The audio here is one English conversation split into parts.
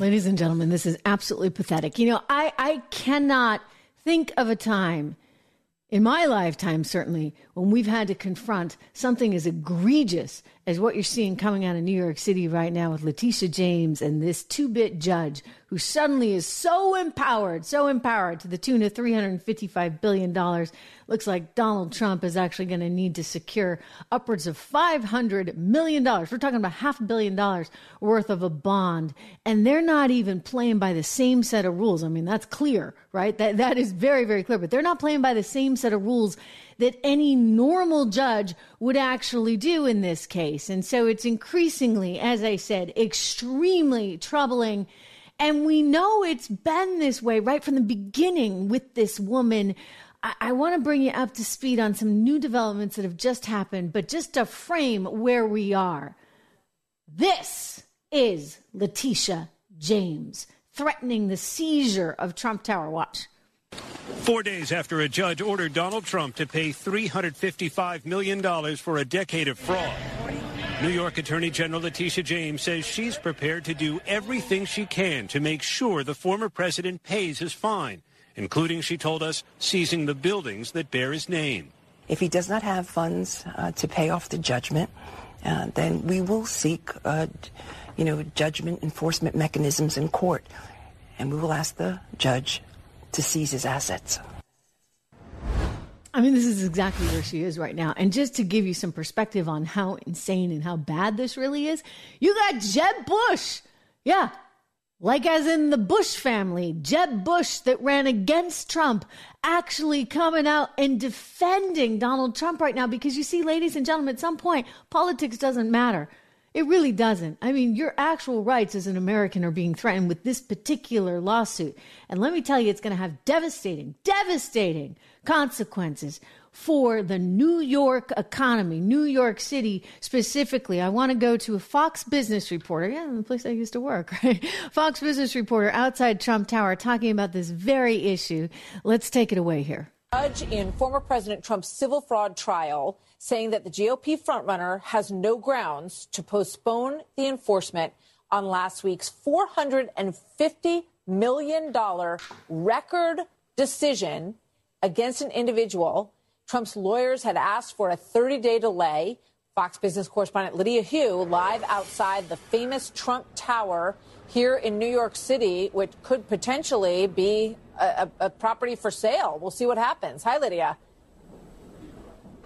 Ladies and gentlemen, this is absolutely pathetic. You know, I, I cannot think of a time in my lifetime, certainly, when we've had to confront something as egregious as what you're seeing coming out of New York City right now with Letitia James and this two bit judge who suddenly is so empowered, so empowered to the tune of $355 billion. Looks like Donald Trump is actually going to need to secure upwards of $500 million. We're talking about half a billion dollars worth of a bond. And they're not even playing by the same set of rules. I mean, that's clear, right? That, that is very, very clear. But they're not playing by the same set of rules that any normal judge would actually do in this case. And so it's increasingly, as I said, extremely troubling. And we know it's been this way right from the beginning with this woman. I, I want to bring you up to speed on some new developments that have just happened, but just to frame where we are. This is Letitia James threatening the seizure of Trump Tower. Watch. Four days after a judge ordered Donald Trump to pay $355 million for a decade of fraud. New York Attorney General Letitia James says she's prepared to do everything she can to make sure the former president pays his fine, including, she told us, seizing the buildings that bear his name. If he does not have funds uh, to pay off the judgment, uh, then we will seek, uh, you know, judgment enforcement mechanisms in court, and we will ask the judge to seize his assets. I mean, this is exactly where she is right now. And just to give you some perspective on how insane and how bad this really is, you got Jeb Bush. Yeah. Like as in the Bush family, Jeb Bush that ran against Trump actually coming out and defending Donald Trump right now. Because you see, ladies and gentlemen, at some point, politics doesn't matter. It really doesn't. I mean, your actual rights as an American are being threatened with this particular lawsuit. And let me tell you, it's going to have devastating, devastating consequences for the New York economy, New York City specifically. I want to go to a Fox Business reporter, yeah, the place I used to work, right? Fox Business reporter outside Trump Tower talking about this very issue. Let's take it away here. Judge in former President Trump's civil fraud trial saying that the GOP frontrunner has no grounds to postpone the enforcement on last week's $450 million record decision against an individual. Trump's lawyers had asked for a 30 day delay. Fox Business correspondent Lydia Hu live outside the famous Trump Tower here in New York City, which could potentially be a, a, property for sale. We'll see what happens. Hi, Lydia.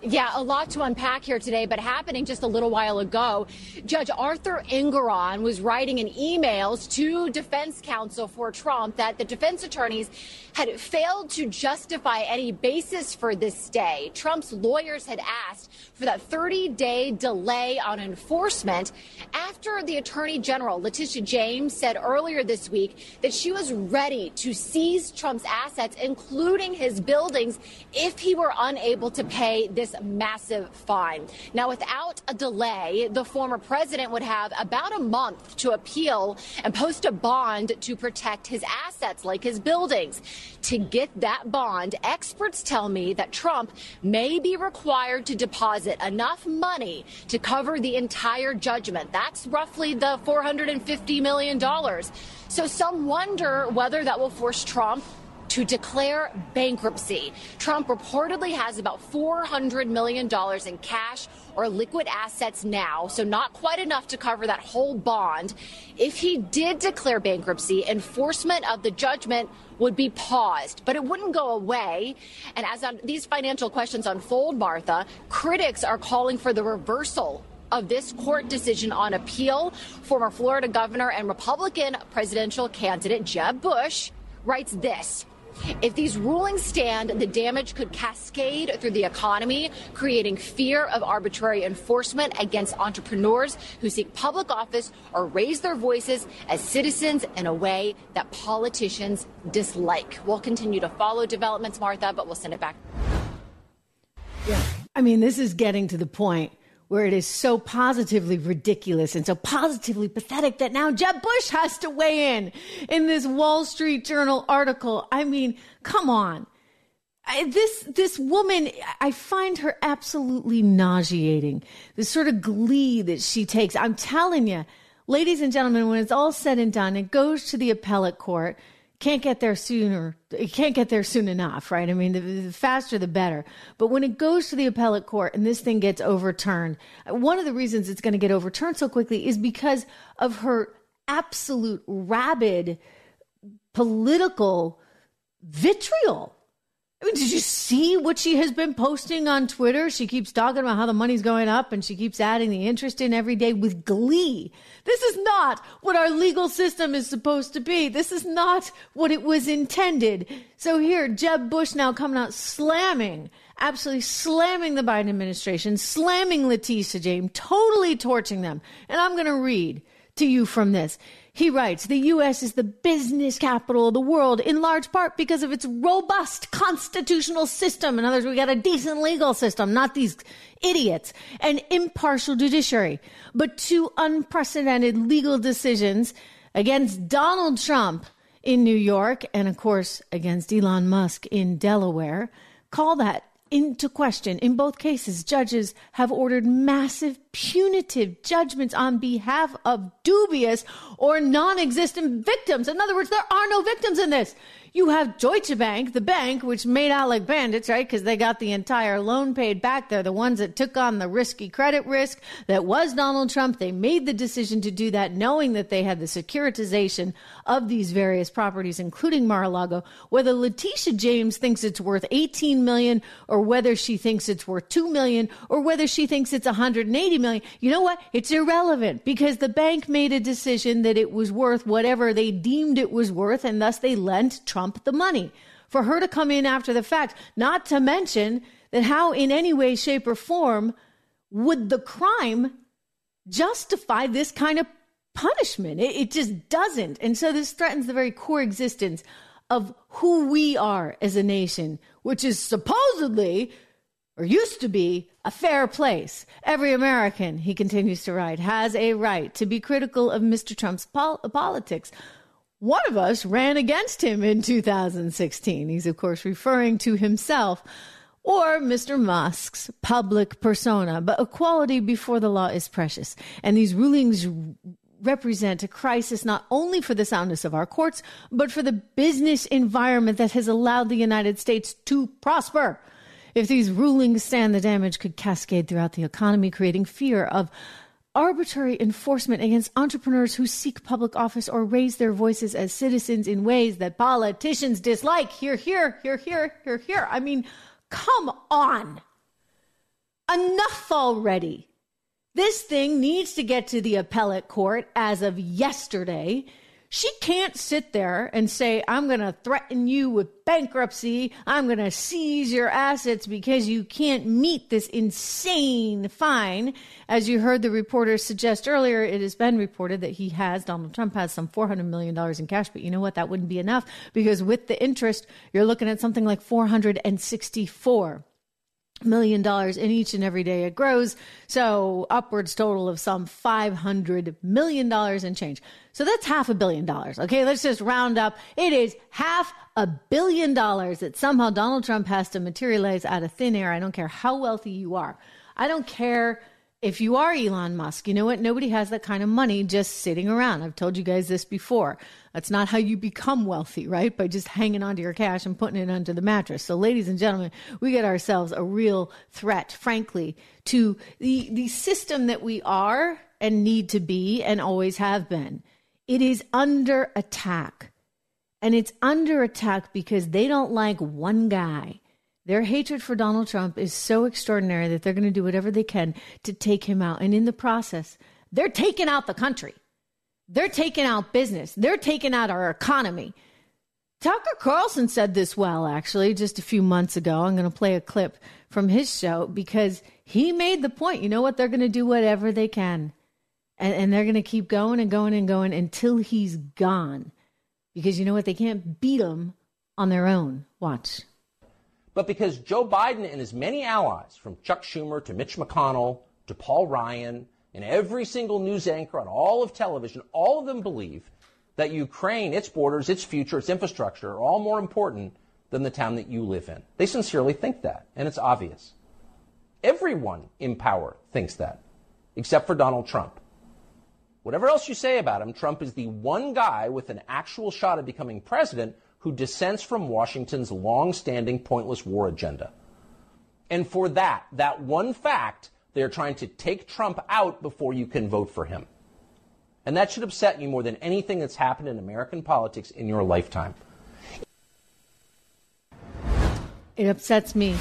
Yeah, a lot to unpack here today, but happening just a little while ago. Judge Arthur Engoron was writing in emails to defense counsel for Trump that the defense attorneys had failed to justify any basis for this stay. Trump's lawyers had asked for that 30 day delay on enforcement after the attorney general, Letitia James, said earlier this week that she was ready to seize Trump's assets, including his buildings, if he were unable to pay this massive fine. Now, without a delay, the former president would have about a month to appeal and post a bond to protect his assets, like his buildings. To get that bond, experts tell me that Trump may be required to deposit enough money to cover the entire judgment. That's roughly the $450 million. So some wonder whether that will force Trump to declare bankruptcy. Trump reportedly has about $400 million in cash or liquid assets now, so not quite enough to cover that whole bond. If he did declare bankruptcy, enforcement of the judgment would be paused, but it wouldn't go away. And as these financial questions unfold, Martha, critics are calling for the reversal of this court decision on appeal. Former Florida governor and Republican presidential candidate Jeb Bush writes this if these rulings stand, the damage could cascade through the economy, creating fear of arbitrary enforcement against entrepreneurs who seek public office or raise their voices as citizens in a way that politicians dislike. We'll continue to follow developments, Martha, but we'll send it back. Yeah. I mean, this is getting to the point where it is so positively ridiculous and so positively pathetic that now Jeb Bush has to weigh in in this Wall Street Journal article. I mean, come on. I, this this woman, I find her absolutely nauseating. This sort of glee that she takes. I'm telling you, ladies and gentlemen, when it's all said and done, it goes to the appellate court. Can't get there sooner. It can't get there soon enough, right? I mean, the, the faster the better. But when it goes to the appellate court and this thing gets overturned, one of the reasons it's going to get overturned so quickly is because of her absolute rabid political vitriol did you see what she has been posting on Twitter? She keeps talking about how the money's going up and she keeps adding the interest in every day with glee. This is not what our legal system is supposed to be. This is not what it was intended. So here, Jeb Bush now coming out slamming, absolutely slamming the Biden administration, slamming Letitia James, totally torching them. And I'm going to read to you from this. He writes, the U.S. is the business capital of the world in large part because of its robust constitutional system. In other words, we got a decent legal system, not these idiots, and impartial judiciary. But two unprecedented legal decisions against Donald Trump in New York and, of course, against Elon Musk in Delaware call that into question. In both cases, judges have ordered massive punitive judgments on behalf of dubious or non existent victims. In other words, there are no victims in this. You have Deutsche Bank, the bank, which made out like bandits, right? Because they got the entire loan paid back. They're the ones that took on the risky credit risk that was Donald Trump. They made the decision to do that knowing that they had the securitization of these various properties, including Mar-a-Lago. Whether Letitia James thinks it's worth 18 million or whether she thinks it's worth 2 million or whether she thinks it's 180 million, you know what? It's irrelevant because the bank made a decision that it was worth whatever they deemed it was worth and thus they lent Trump The money. For her to come in after the fact, not to mention that how, in any way, shape, or form, would the crime justify this kind of punishment? It, it just doesn't. And so this threatens the very core existence of who we are as a nation, which is supposedly or used to be a fair place. Every American, he continues to write, has a right to be critical of Mr. Trump's pol- politics. One of us ran against him in 2016. He's, of course, referring to himself or Mr. Musk's public persona. But equality before the law is precious. And these rulings represent a crisis not only for the soundness of our courts, but for the business environment that has allowed the United States to prosper. If these rulings stand, the damage could cascade throughout the economy, creating fear of arbitrary enforcement against entrepreneurs who seek public office or raise their voices as citizens in ways that politicians dislike. Here, here, here, here, here, here. I mean, come on. Enough already. This thing needs to get to the appellate court as of yesterday. She can't sit there and say, I'm going to threaten you with bankruptcy. I'm going to seize your assets because you can't meet this insane fine. As you heard the reporter suggest earlier, it has been reported that he has, Donald Trump has some $400 million in cash. But you know what? That wouldn't be enough because with the interest, you're looking at something like 464 million dollars in each and every day it grows. So upwards total of some 500 million dollars in change. So that's half a billion dollars okay? Let's just round up. It is half a billion dollars that somehow donald trump has to materialize out of thin air. I don't care how wealthy you are. I don't care if you are Elon Musk, you know what? Nobody has that kind of money just sitting around. I've told you guys this before. That's not how you become wealthy, right? By just hanging onto your cash and putting it under the mattress. So, ladies and gentlemen, we get ourselves a real threat, frankly, to the, the system that we are and need to be and always have been. It is under attack. And it's under attack because they don't like one guy. Their hatred for Donald Trump is so extraordinary that they're going to do whatever they can to take him out. And in the process, they're taking out the country. They're taking out business. They're taking out our economy. Tucker Carlson said this well, actually, just a few months ago. I'm going to play a clip from his show because he made the point. You know what? They're going to do whatever they can. And, and they're going to keep going and going and going until he's gone. Because you know what? They can't beat him on their own. Watch but because Joe Biden and his many allies, from Chuck Schumer to Mitch McConnell to Paul Ryan and every single news anchor on all of television, all of them believe that Ukraine, its borders, its future, its infrastructure are all more important than the town that you live in. They sincerely think that, and it's obvious. Everyone in power thinks that, except for Donald Trump. Whatever else you say about him, Trump is the one guy with an actual shot at becoming president who dissents from Washington's long-standing pointless war agenda. And for that, that one fact, they're trying to take Trump out before you can vote for him. And that should upset you more than anything that's happened in American politics in your lifetime. It upsets me.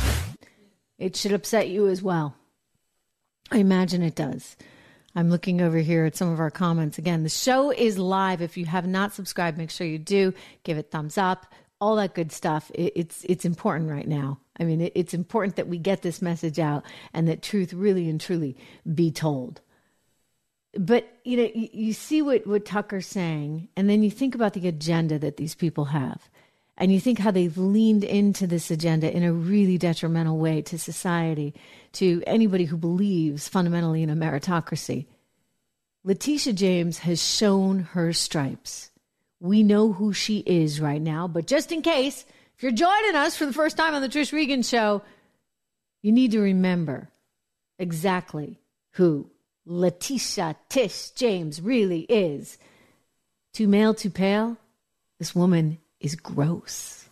It should upset you as well. I imagine it does. I'm looking over here at some of our comments. Again, the show is live. If you have not subscribed, make sure you do. Give it thumbs up. All that good stuff. It, it's it's important right now. I mean, it, it's important that we get this message out and that truth really and truly be told. But you know, you, you see what what Tucker's saying, and then you think about the agenda that these people have. And you think how they've leaned into this agenda in a really detrimental way to society, to anybody who believes fundamentally in a meritocracy. Letitia James has shown her stripes. We know who she is right now, but just in case, if you're joining us for the first time on the Trish Regan show, you need to remember exactly who Letitia Tish James really is. Too male, too pale, this woman is gross.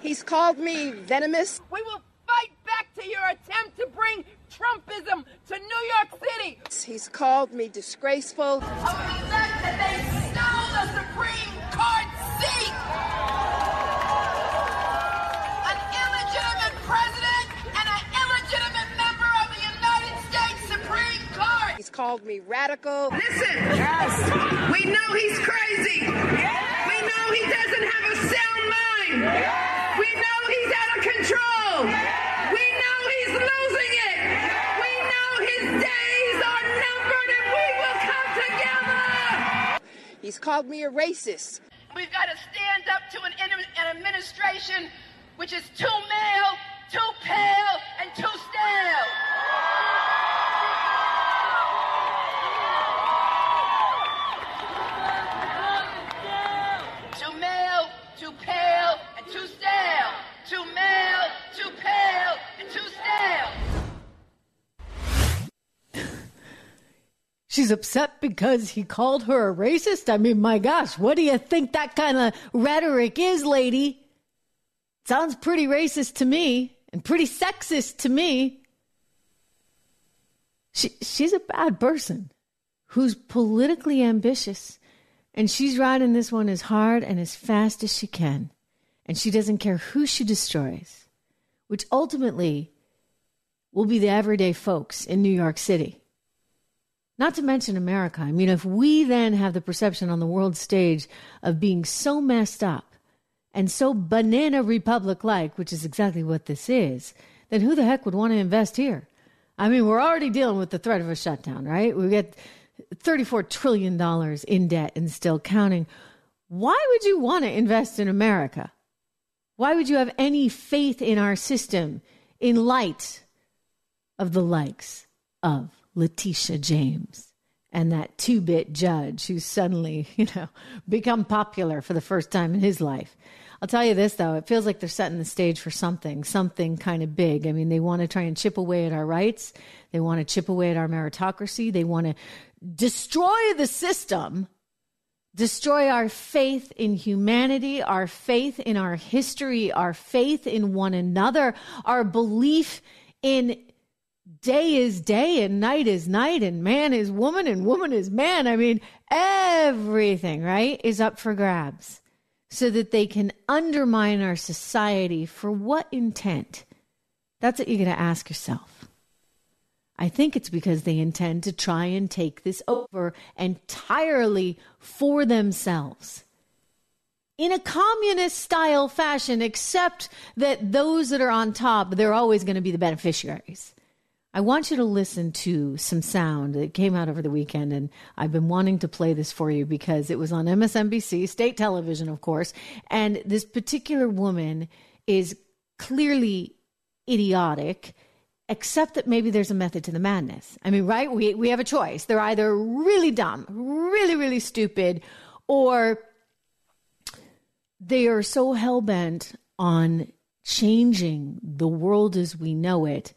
He's called me venomous. We will fight back to your attempt to bring Trumpism to New York City. He's called me disgraceful. Of the fact that they stole the Supreme Court seat. An illegitimate president and an illegitimate member of the United States Supreme Court. He's called me radical. Listen, yes. we know he's crazy. We know he doesn't have a sound mind. We know he's out of control. We know he's losing it. We know his days are numbered and we will come together. He's called me a racist. We've got to stand up to an, an administration which is too male, too pale, and too stale. She's upset because he called her a racist. I mean, my gosh, what do you think that kind of rhetoric is, lady? Sounds pretty racist to me and pretty sexist to me. She, she's a bad person who's politically ambitious and she's riding this one as hard and as fast as she can. And she doesn't care who she destroys, which ultimately will be the everyday folks in New York City. Not to mention America. I mean, if we then have the perception on the world stage of being so messed up and so banana republic like, which is exactly what this is, then who the heck would want to invest here? I mean, we're already dealing with the threat of a shutdown, right? We get $34 trillion in debt and still counting. Why would you want to invest in America? Why would you have any faith in our system in light of the likes of Letitia James and that two bit judge who's suddenly, you know, become popular for the first time in his life? I'll tell you this though, it feels like they're setting the stage for something, something kind of big. I mean, they want to try and chip away at our rights. They want to chip away at our meritocracy. They want to destroy the system, destroy our faith in humanity, our faith in our history, our faith in one another, our belief in day is day and night is night and man is woman and woman is man. I mean, everything, right, is up for grabs so that they can undermine our society for what intent? That's what you're going to ask yourself. I think it's because they intend to try and take this over entirely for themselves. In a communist style fashion, except that those that are on top, they're always going to be the beneficiaries. I want you to listen to some sound that came out over the weekend, and I've been wanting to play this for you because it was on MSNBC, state television, of course. And this particular woman is clearly idiotic, except that maybe there's a method to the madness. I mean, right? We, we have a choice. They're either really dumb, really, really stupid, or they are so hell bent on changing the world as we know it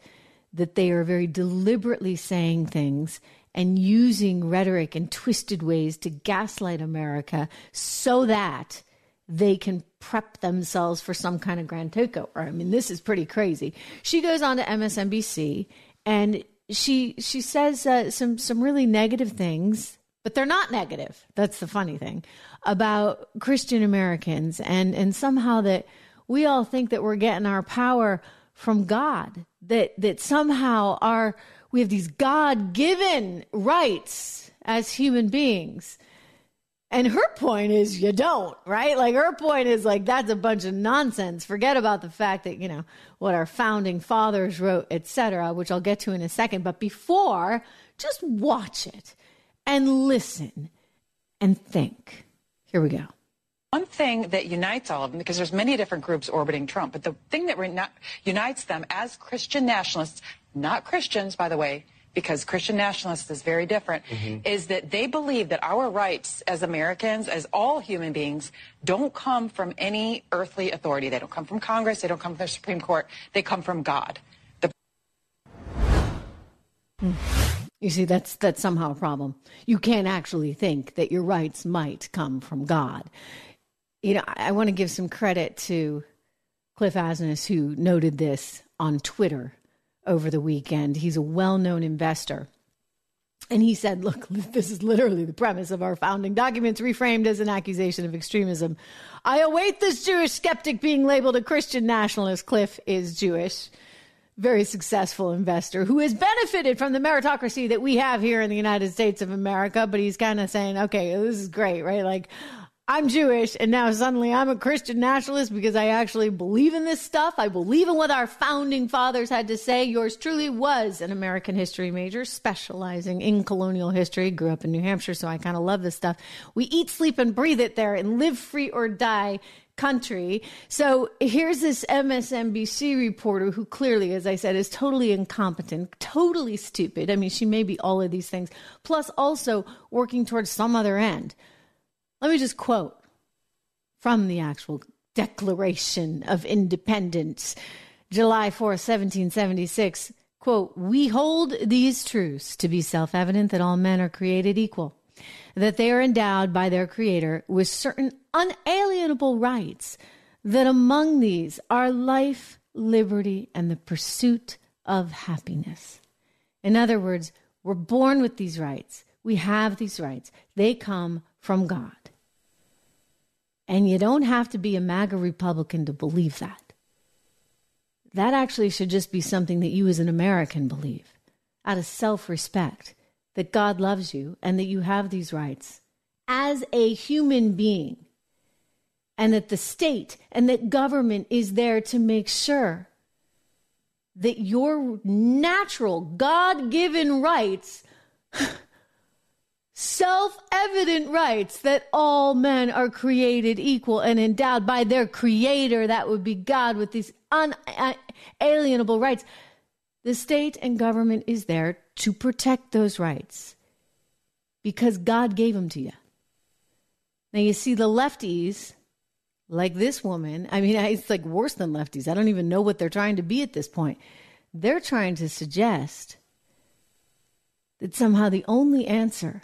that they are very deliberately saying things and using rhetoric in twisted ways to gaslight America so that they can prep themselves for some kind of grand takeover. I mean, this is pretty crazy. She goes on to MSNBC and she she says uh, some some really negative things, but they're not negative. That's the funny thing about Christian Americans and and somehow that we all think that we're getting our power from God. That that somehow our we have these God-given rights as human beings. And her point is you don't, right? Like her point is like that's a bunch of nonsense. Forget about the fact that, you know, what our founding fathers wrote, etc., which I'll get to in a second, but before, just watch it and listen and think. Here we go. One thing that unites all of them, because there's many different groups orbiting Trump, but the thing that re- unites them as Christian nationalists, not Christians, by the way, because Christian nationalists is very different, mm-hmm. is that they believe that our rights as Americans, as all human beings, don't come from any earthly authority. They don't come from Congress. They don't come from the Supreme Court. They come from God. The- you see, that's that's somehow a problem. You can't actually think that your rights might come from God you know, I, I want to give some credit to Cliff Asness, who noted this on Twitter over the weekend. He's a well known investor. And he said, Look, this is literally the premise of our founding documents, reframed as an accusation of extremism. I await this Jewish skeptic being labeled a Christian nationalist. Cliff is Jewish, very successful investor who has benefited from the meritocracy that we have here in the United States of America. But he's kind of saying, Okay, this is great, right? Like, I'm Jewish and now suddenly I'm a Christian nationalist because I actually believe in this stuff. I believe in what our founding fathers had to say. Yours truly was an American history major specializing in colonial history. Grew up in New Hampshire, so I kind of love this stuff. We eat, sleep, and breathe it there and live free or die country. So here's this MSNBC reporter who clearly, as I said, is totally incompetent, totally stupid. I mean, she may be all of these things, plus also working towards some other end. Let me just quote from the actual Declaration of Independence, July 4, 1776. Quote, We hold these truths to be self evident that all men are created equal, that they are endowed by their Creator with certain unalienable rights, that among these are life, liberty, and the pursuit of happiness. In other words, we're born with these rights. We have these rights. They come from God. And you don't have to be a MAGA Republican to believe that. That actually should just be something that you as an American believe out of self respect that God loves you and that you have these rights as a human being. And that the state and that government is there to make sure that your natural God given rights self evident rights that all men are created equal and endowed by their creator, that would be God, with these unalienable rights. The state and government is there to protect those rights because God gave them to you. Now, you see, the lefties, like this woman, I mean, it's like worse than lefties. I don't even know what they're trying to be at this point. They're trying to suggest that somehow the only answer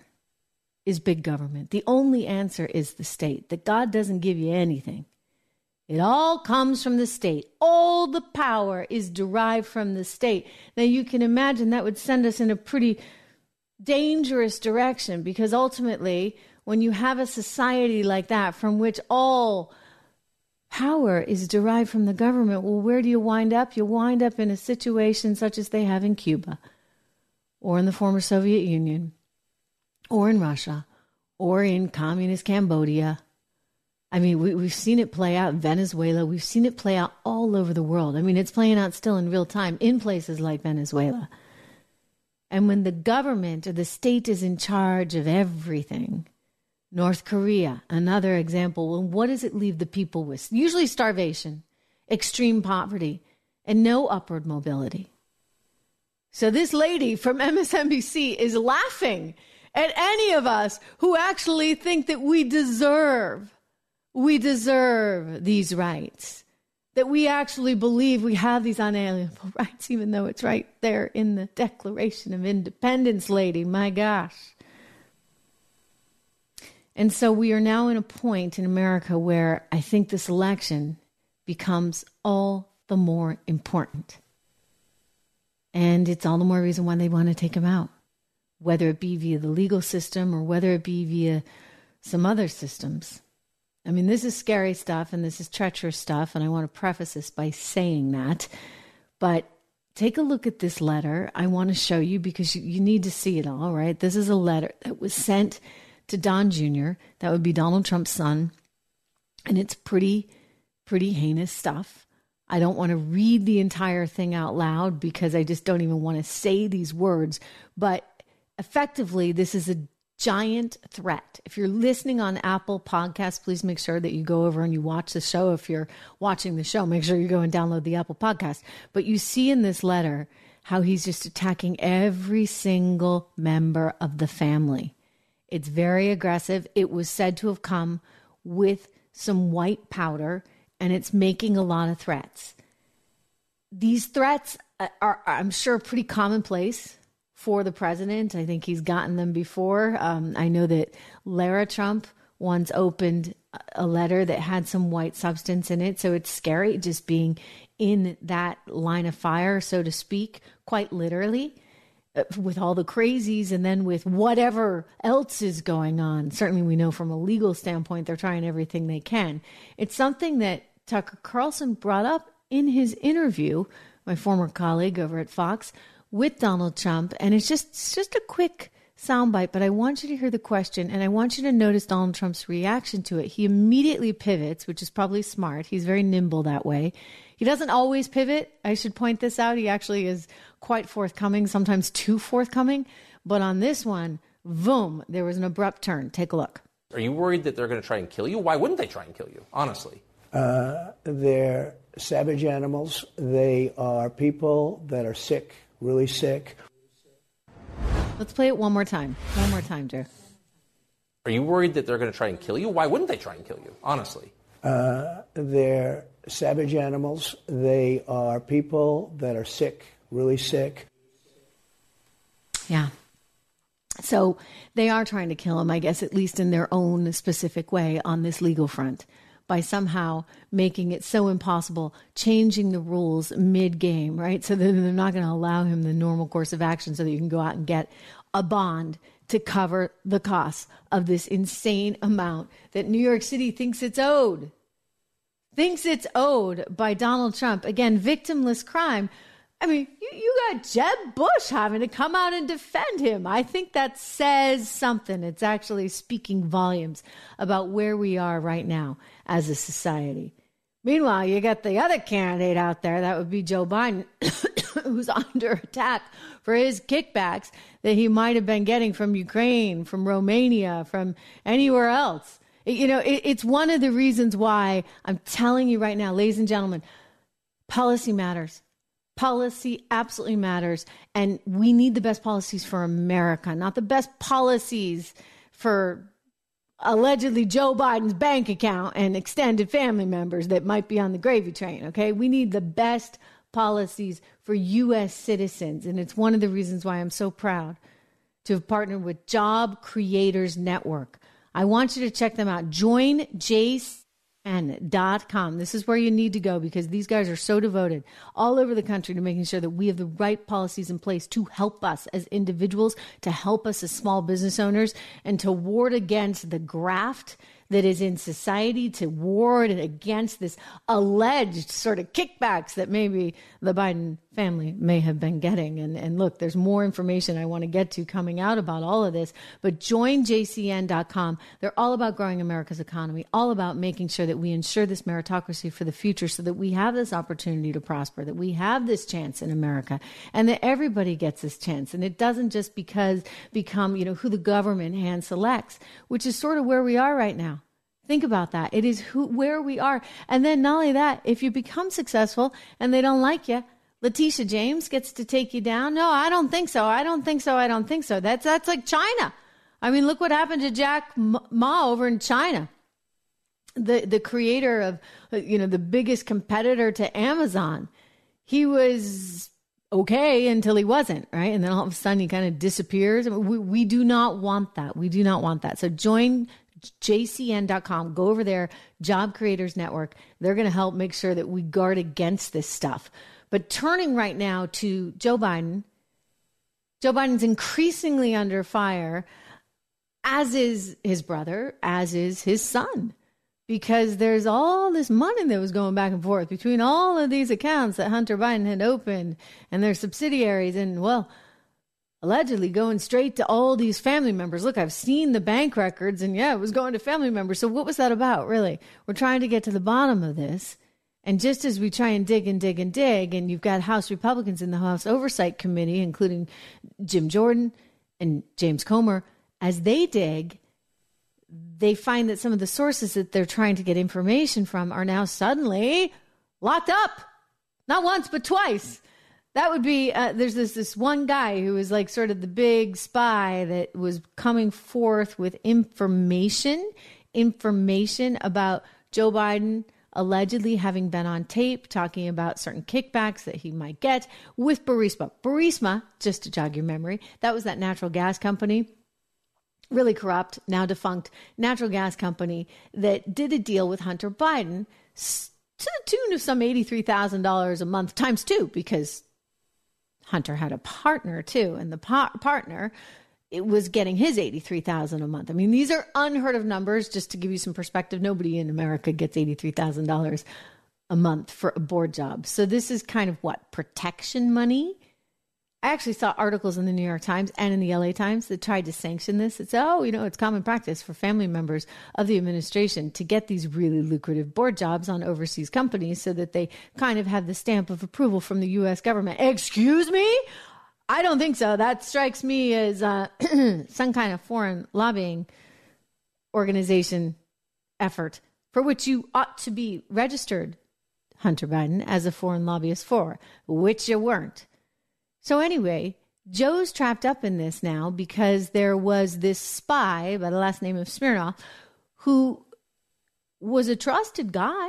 is big government. The only answer is the state, that God doesn't give you anything. It all comes from the state. All the power is derived from the state. Now, you can imagine that would send us in a pretty dangerous direction because ultimately, when you have a society like that from which all power is derived from the government, well, where do you wind up? You wind up in a situation such as they have in Cuba or in the former Soviet Union or in Russia or in communist Cambodia. I mean, we, we've seen it play out in Venezuela. We've seen it play out all over the world. I mean, it's playing out still in real time in places like Venezuela. And when the government or the state is in charge of everything, North Korea, another example, well, what does it leave the people with? Usually starvation, extreme poverty, and no upward mobility. So this lady from MSNBC is laughing at any of us who actually think that we deserve, we deserve these rights. that we actually believe we have these unalienable rights, even though it's right there in the Declaration of Independence, lady. My gosh. And so we are now in a point in America where I think this election becomes all the more important. And it's all the more reason why they want to take him out, whether it be via the legal system or whether it be via some other systems. I mean, this is scary stuff and this is treacherous stuff. And I want to preface this by saying that. But take a look at this letter. I want to show you because you, you need to see it all, right? This is a letter that was sent to Don Jr., that would be Donald Trump's son. And it's pretty, pretty heinous stuff. I don't want to read the entire thing out loud because I just don't even want to say these words. But effectively, this is a giant threat. If you're listening on Apple Podcasts, please make sure that you go over and you watch the show. If you're watching the show, make sure you go and download the Apple Podcast. But you see in this letter how he's just attacking every single member of the family. It's very aggressive. It was said to have come with some white powder and it's making a lot of threats. These threats uh, are, I'm sure, pretty commonplace for the president. I think he's gotten them before. Um, I know that Lara Trump once opened a letter that had some white substance in it. So it's scary just being in that line of fire, so to speak, quite literally, uh, with all the crazies and then with whatever else is going on. Certainly, we know from a legal standpoint, they're trying everything they can. It's something that Tucker Carlson brought up in his interview, my former colleague over at Fox, with Donald Trump, and it's just it's just a quick soundbite, but I want you to hear the question and I want you to notice Donald Trump's reaction to it. He immediately pivots, which is probably smart. He's very nimble that way. He doesn't always pivot. I should point this out. He actually is quite forthcoming, sometimes too forthcoming. But on this one, boom, there was an abrupt turn. Take a look. Are you worried that they're going to try and kill you? Why wouldn't they try and kill you, honestly? Uh, they're savage animals. They are people that are sick really sick. Let's play it one more time. One more time, Joe. Are you worried that they're going to try and kill you? Why wouldn't they try and kill you, honestly? Uh, they're savage animals. They are people that are sick, really sick. Yeah. So they are trying to kill him, I guess, at least in their own specific way on this legal front by somehow making it so impossible, changing the rules mid game, right? So then they're not going to allow him the normal course of action so that you can go out and get a bond to cover the costs of this insane amount that New York City thinks it's owed. Thinks it's owed by Donald Trump. Again, victimless crime I mean, you, you got Jeb Bush having to come out and defend him. I think that says something. It's actually speaking volumes about where we are right now as a society. Meanwhile, you got the other candidate out there, that would be Joe Biden, who's under attack for his kickbacks that he might have been getting from Ukraine, from Romania, from anywhere else. You know, it, it's one of the reasons why I'm telling you right now, ladies and gentlemen, policy matters policy absolutely matters. And we need the best policies for America, not the best policies for allegedly Joe Biden's bank account and extended family members that might be on the gravy train. Okay. We need the best policies for U.S. citizens. And it's one of the reasons why I'm so proud to have partnered with Job Creators Network. I want you to check them out. Join JC com. This is where you need to go because these guys are so devoted all over the country to making sure that we have the right policies in place to help us as individuals, to help us as small business owners, and to ward against the graft that is in society to ward against this alleged sort of kickbacks that maybe the Biden family may have been getting. And, and look, there's more information I want to get to coming out about all of this, but join jcn.com. They're all about growing America's economy, all about making sure that we ensure this meritocracy for the future so that we have this opportunity to prosper, that we have this chance in America, and that everybody gets this chance. And it doesn't just because become, you know, who the government hand selects, which is sort of where we are right now. Think about that. It is who, where we are. And then not only that, if you become successful and they don't like you, Letitia James gets to take you down. No, I don't think so. I don't think so. I don't think so. That's, that's like China. I mean, look what happened to Jack Ma over in China. the the creator of you know the biggest competitor to Amazon. He was okay until he wasn't, right? And then all of a sudden he kind of disappears. We, we do not want that. We do not want that. So join jcn.com. Go over there, Job Creators Network. They're going to help make sure that we guard against this stuff. But turning right now to Joe Biden, Joe Biden's increasingly under fire, as is his brother, as is his son because there's all this money that was going back and forth between all of these accounts that Hunter Biden had opened and their subsidiaries, and well, allegedly going straight to all these family members. Look, I've seen the bank records, and yeah, it was going to family members. So, what was that about, really? We're trying to get to the bottom of this. And just as we try and dig and dig and dig, and you've got House Republicans in the House Oversight Committee, including Jim Jordan and James Comer, as they dig, they find that some of the sources that they're trying to get information from are now suddenly locked up. Not once, but twice. That would be uh, there's this this one guy who was like sort of the big spy that was coming forth with information, information about Joe Biden allegedly having been on tape talking about certain kickbacks that he might get with Burisma. Burisma, just to jog your memory, that was that natural gas company really corrupt, now defunct natural gas company that did a deal with Hunter Biden to the tune of some $83,000 a month times two because Hunter had a partner too and the par- partner it was getting his 83,000 a month. I mean, these are unheard of numbers just to give you some perspective. Nobody in America gets $83,000 a month for a board job. So this is kind of what protection money I actually saw articles in the New York Times and in the LA Times that tried to sanction this. It's, oh, you know, it's common practice for family members of the administration to get these really lucrative board jobs on overseas companies so that they kind of have the stamp of approval from the U.S. government. Excuse me? I don't think so. That strikes me as uh, some kind of foreign lobbying organization effort for which you ought to be registered, Hunter Biden, as a foreign lobbyist for, which you weren't. So, anyway, Joe's trapped up in this now because there was this spy by the last name of Smirnov who was a trusted guy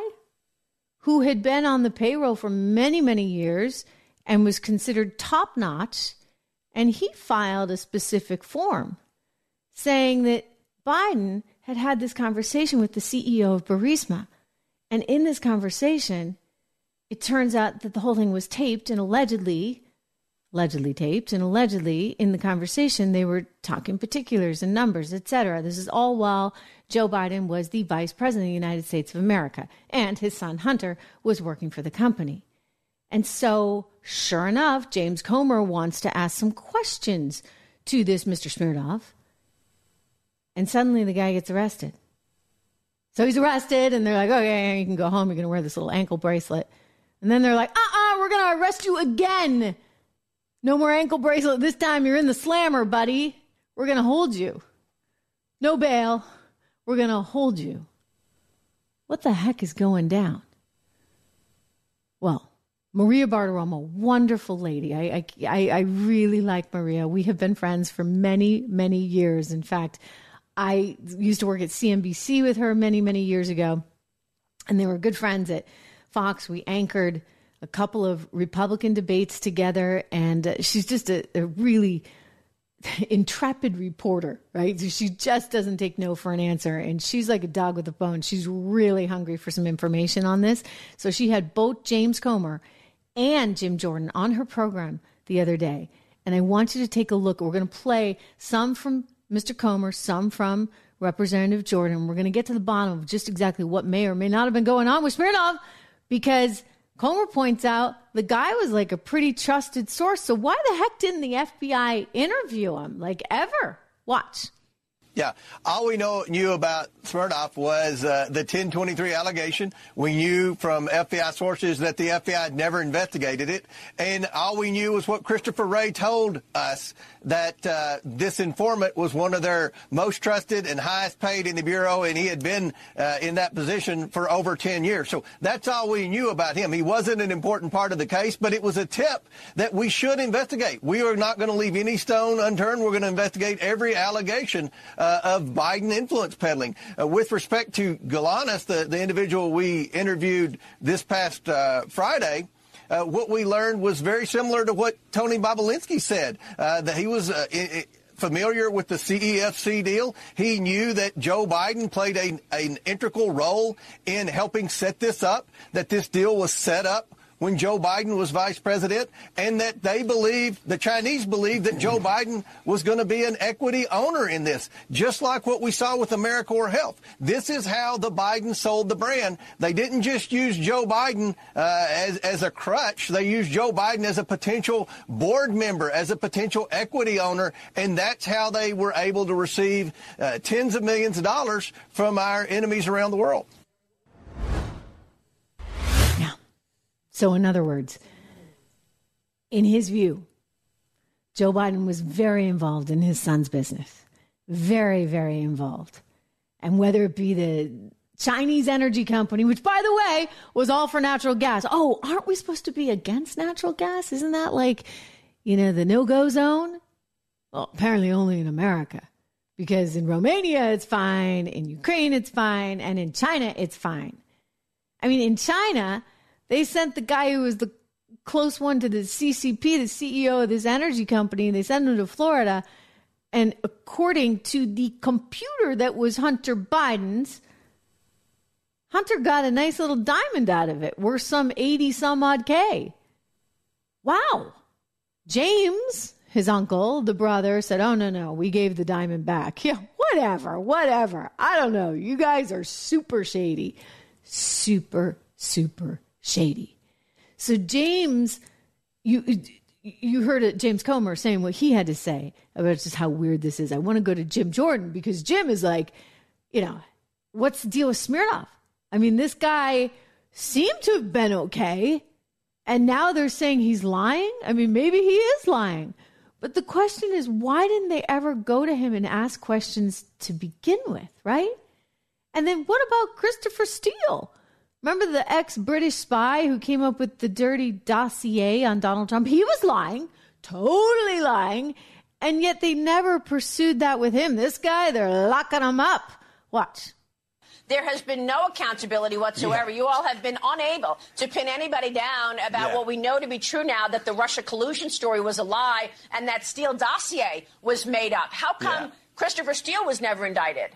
who had been on the payroll for many, many years and was considered top notch. And he filed a specific form saying that Biden had had this conversation with the CEO of Burisma. And in this conversation, it turns out that the whole thing was taped and allegedly allegedly taped and allegedly in the conversation they were talking particulars and numbers etc this is all while joe biden was the vice president of the united states of america and his son hunter was working for the company. And so sure enough james comer wants to ask some questions to this mr smirnov and suddenly the guy gets arrested. So he's arrested and they're like okay you can go home. You're going to wear this little ankle bracelet. And then they're like uh-uh we're going to arrest you again no more ankle bracelet. This time you're in the slammer, buddy. We're going to hold you. No bail. We're going to hold you. What the heck is going down? Well, Maria Bartiromo, wonderful lady. I, I, I really like Maria. We have been friends for many, many years. In fact, I used to work at CNBC with her many, many years ago, and they were good friends at Fox. We anchored a couple of Republican debates together, and uh, she's just a, a really intrepid reporter, right? She just doesn't take no for an answer. And she's like a dog with a bone. She's really hungry for some information on this. So she had both James Comer and Jim Jordan on her program the other day. And I want you to take a look. We're going to play some from Mr. Comer, some from Representative Jordan. We're going to get to the bottom of just exactly what may or may not have been going on with Smirnov because Comer points out the guy was like a pretty trusted source. So why the heck didn't the FBI interview him like ever? Watch. Yeah. All we know knew about Smirnov was uh, the 1023 allegation. We knew from FBI sources that the FBI had never investigated it. And all we knew was what Christopher Wray told us that uh, this informant was one of their most trusted and highest paid in the Bureau, and he had been uh, in that position for over 10 years. So that's all we knew about him. He wasn't an important part of the case, but it was a tip that we should investigate. We are not going to leave any stone unturned. We're going to investigate every allegation uh, of Biden influence peddling. Uh, with respect to Galanis, the, the individual we interviewed this past uh, Friday, uh, what we learned was very similar to what Tony Bobulinski said, uh, that he was uh, I- familiar with the CEFC deal. He knew that Joe Biden played a, an integral role in helping set this up, that this deal was set up when Joe Biden was vice president, and that they believed, the Chinese believed that Joe Biden was going to be an equity owner in this, just like what we saw with Americore Health. This is how the Biden sold the brand. They didn't just use Joe Biden uh, as, as a crutch. They used Joe Biden as a potential board member, as a potential equity owner, and that's how they were able to receive uh, tens of millions of dollars from our enemies around the world. So, in other words, in his view, Joe Biden was very involved in his son's business. Very, very involved. And whether it be the Chinese energy company, which, by the way, was all for natural gas. Oh, aren't we supposed to be against natural gas? Isn't that like, you know, the no go zone? Well, apparently only in America. Because in Romania, it's fine. In Ukraine, it's fine. And in China, it's fine. I mean, in China, they sent the guy who was the close one to the CCP, the CEO of this energy company, they sent him to Florida. And according to the computer that was Hunter Biden's, Hunter got a nice little diamond out of it, worth some 80 some odd K. Wow. James, his uncle, the brother, said, Oh, no, no, we gave the diamond back. Yeah, whatever, whatever. I don't know. You guys are super shady. Super, super shady. So James, you you heard it, James Comer saying what he had to say about just how weird this is. I want to go to Jim Jordan because Jim is like, you know, what's the deal with Smirnov? I mean, this guy seemed to have been okay, and now they're saying he's lying. I mean, maybe he is lying. But the question is, why didn't they ever go to him and ask questions to begin with, right? And then what about Christopher Steele? Remember the ex British spy who came up with the dirty dossier on Donald Trump? He was lying, totally lying, and yet they never pursued that with him. This guy, they're locking him up. Watch. There has been no accountability whatsoever. Yeah. You all have been unable to pin anybody down about yeah. what we know to be true now that the Russia collusion story was a lie and that Steele dossier was made up. How come yeah. Christopher Steele was never indicted?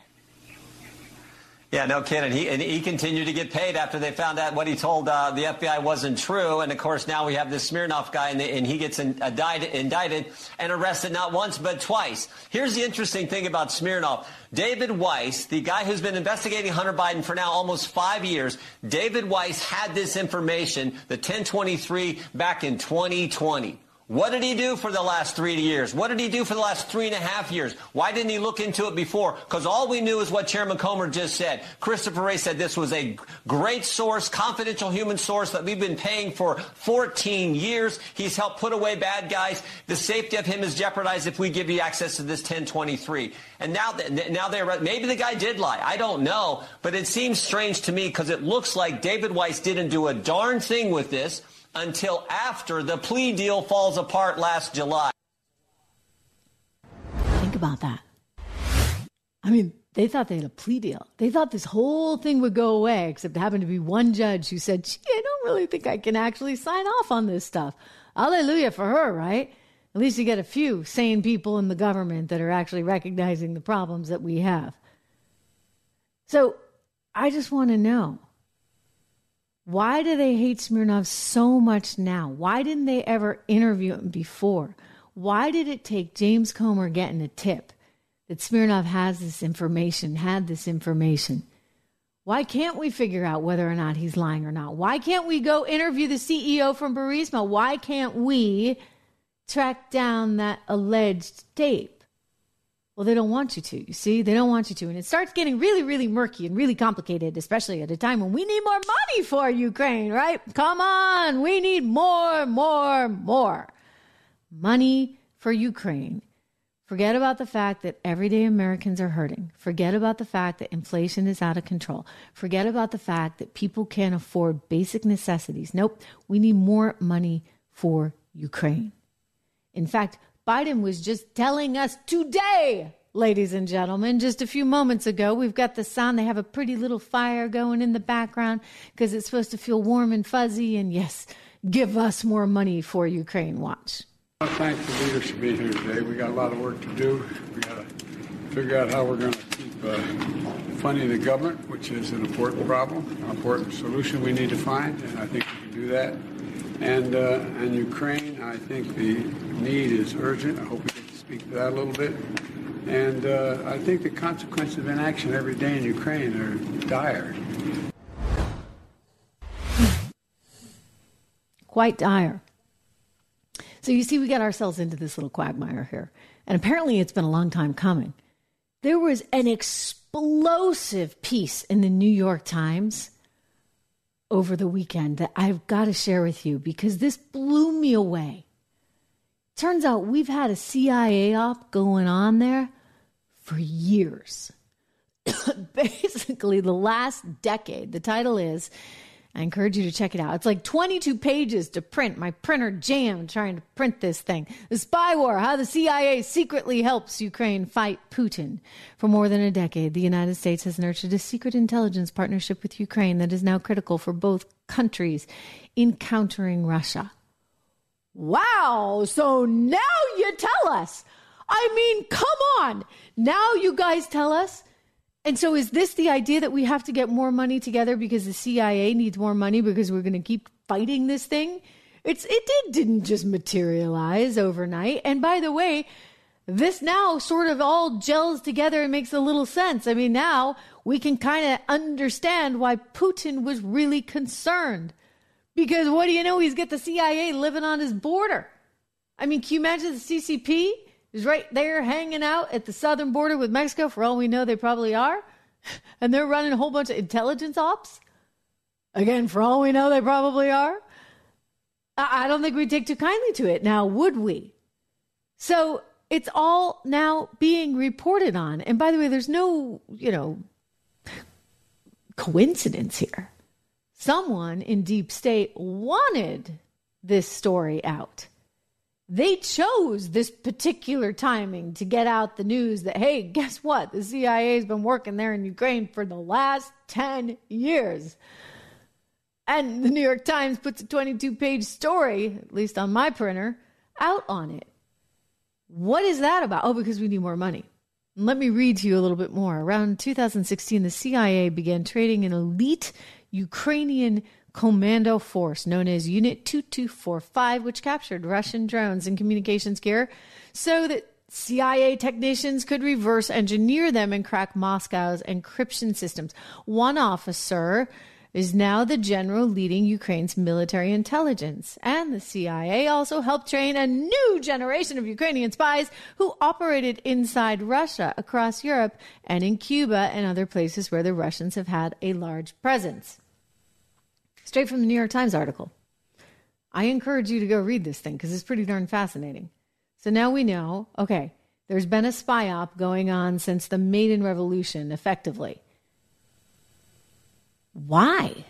Yeah, no kidding. He, and he continued to get paid after they found out what he told uh, the FBI wasn't true. And of course, now we have this Smirnov guy, and, the, and he gets in, uh, indicted and arrested not once but twice. Here's the interesting thing about Smirnov. David Weiss, the guy who's been investigating Hunter Biden for now almost five years, David Weiss had this information, the 1023, back in 2020. What did he do for the last three years? What did he do for the last three and a half years? Why didn't he look into it before? Because all we knew is what Chairman Comer just said. Christopher Wray said this was a great source, confidential human source that we've been paying for 14 years. He's helped put away bad guys. The safety of him is jeopardized if we give you access to this 1023. And now, now they're maybe the guy did lie. I don't know, but it seems strange to me because it looks like David Weiss didn't do a darn thing with this until after the plea deal falls apart last July. Think about that. I mean, they thought they had a plea deal. They thought this whole thing would go away, except it happened to be one judge who said, Gee, I don't really think I can actually sign off on this stuff. Hallelujah for her, right? At least you get a few sane people in the government that are actually recognizing the problems that we have. So I just want to know why do they hate Smirnov so much now? Why didn't they ever interview him before? Why did it take James Comer getting a tip that Smirnov has this information, had this information? Why can't we figure out whether or not he's lying or not? Why can't we go interview the CEO from Burisma? Why can't we track down that alleged tape? Well, they don't want you to. You see, they don't want you to. And it starts getting really, really murky and really complicated, especially at a time when we need more money for Ukraine, right? Come on. We need more, more, more money for Ukraine. Forget about the fact that everyday Americans are hurting. Forget about the fact that inflation is out of control. Forget about the fact that people can't afford basic necessities. Nope. We need more money for Ukraine. In fact, Biden was just telling us today ladies and gentlemen. Just a few moments ago, we've got the sound. They have a pretty little fire going in the background because it's supposed to feel warm and fuzzy. And yes, give us more money for Ukraine. Watch. I thank the leaders for being here today. We got a lot of work to do. We got to figure out how we're going to keep uh, funding the government, which is an important problem, an important solution we need to find, and I think we can do that. And uh, and Ukraine, I think the need is urgent. I hope we to speak to that a little bit. And uh, I think the consequences of inaction every day in Ukraine are dire. Quite dire. So you see, we got ourselves into this little quagmire here. And apparently it's been a long time coming. There was an explosive piece in the New York Times over the weekend that I've got to share with you because this blew me away. Turns out we've had a CIA op going on there for years. Basically, the last decade. The title is I encourage you to check it out. It's like 22 pages to print. My printer jammed trying to print this thing. The Spy War How the CIA Secretly Helps Ukraine Fight Putin. For more than a decade, the United States has nurtured a secret intelligence partnership with Ukraine that is now critical for both countries in countering Russia. Wow. So now you tell us. I mean, come on. Now you guys tell us and so, is this the idea that we have to get more money together because the CIA needs more money because we're going to keep fighting this thing? It's it did didn't just materialize overnight. And by the way, this now sort of all gels together and makes a little sense. I mean, now we can kind of understand why Putin was really concerned. Because what do you know? He's got the CIA living on his border. I mean, can you imagine the CCP? Is right there hanging out at the southern border with Mexico. For all we know, they probably are. And they're running a whole bunch of intelligence ops. Again, for all we know, they probably are. I don't think we'd take too kindly to it. Now, would we? So it's all now being reported on. And by the way, there's no, you know, coincidence here. Someone in deep state wanted this story out they chose this particular timing to get out the news that, hey, guess what? The CIA has been working there in Ukraine for the last 10 years. And the New York Times puts a 22 page story, at least on my printer, out on it. What is that about? Oh, because we need more money. Let me read to you a little bit more. Around 2016, the CIA began trading an elite Ukrainian commando force known as Unit 2245, which captured Russian drones and communications gear so that CIA technicians could reverse engineer them and crack Moscow's encryption systems. One officer is now the general leading Ukraine's military intelligence. And the CIA also helped train a new generation of Ukrainian spies who operated inside Russia, across Europe, and in Cuba and other places where the Russians have had a large presence straight from the New York Times article. I encourage you to go read this thing because it's pretty darn fascinating. So now we know okay, there's been a spy op going on since the Maidan Revolution, effectively. Why?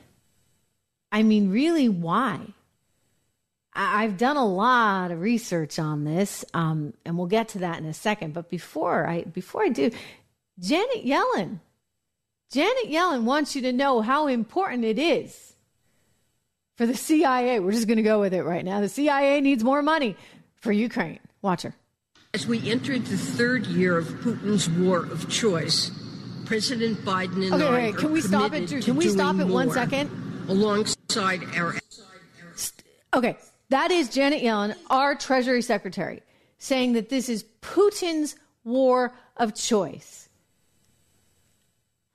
I mean, really, why? I've done a lot of research on this, um, and we'll get to that in a second. But before I before I do, Janet Yellen, Janet Yellen wants you to know how important it is for the CIA. We're just going to go with it right now. The CIA needs more money for Ukraine. Watch her. As we entered the third year of Putin's war of choice, President Biden and okay, I wait, can we stop it? Can we stop it one second? Alongside our. Okay, that is Janet Yellen, our Treasury Secretary, saying that this is Putin's war of choice.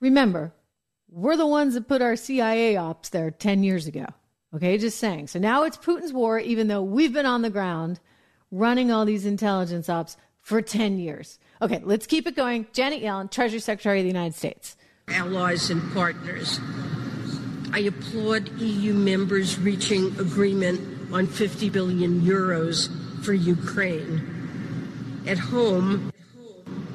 Remember, we're the ones that put our CIA ops there 10 years ago. Okay, just saying. So now it's Putin's war, even though we've been on the ground running all these intelligence ops for 10 years. Okay, let's keep it going. Janet Yellen, Treasury Secretary of the United States. Allies and partners. I applaud EU members reaching agreement on 50 billion euros for Ukraine. At home,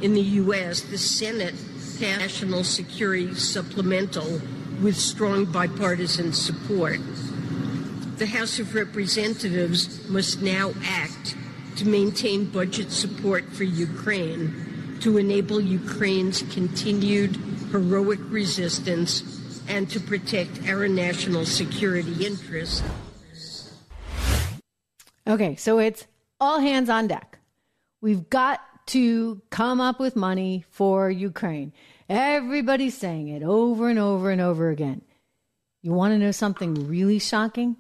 in the U.S., the Senate passed National Security Supplemental with strong bipartisan support the House of Representatives must now act to maintain budget support for Ukraine to enable Ukraine's continued heroic resistance and to protect our national security interests. Okay, so it's all hands on deck. We've got to come up with money for Ukraine. Everybody's saying it over and over and over again. You want to know something really shocking?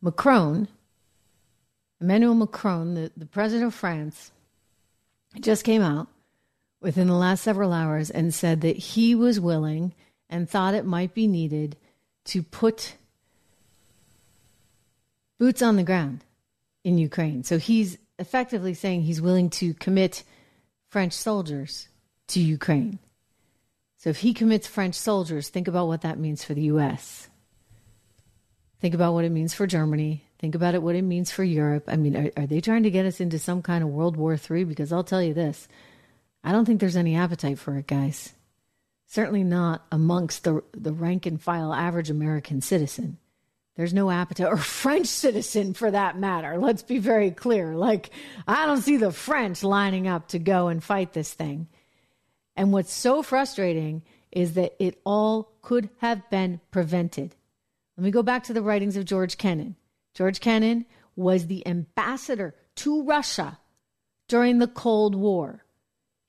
Macron, Emmanuel Macron, the, the president of France, just came out within the last several hours and said that he was willing and thought it might be needed to put boots on the ground in Ukraine. So he's effectively saying he's willing to commit French soldiers to Ukraine. So if he commits French soldiers, think about what that means for the US. Think about what it means for Germany. Think about it, what it means for Europe. I mean, are, are they trying to get us into some kind of World War III? Because I'll tell you this I don't think there's any appetite for it, guys. Certainly not amongst the, the rank and file average American citizen. There's no appetite, or French citizen for that matter. Let's be very clear. Like, I don't see the French lining up to go and fight this thing. And what's so frustrating is that it all could have been prevented. Let me go back to the writings of George Kennan. George Kennan was the ambassador to Russia during the Cold War.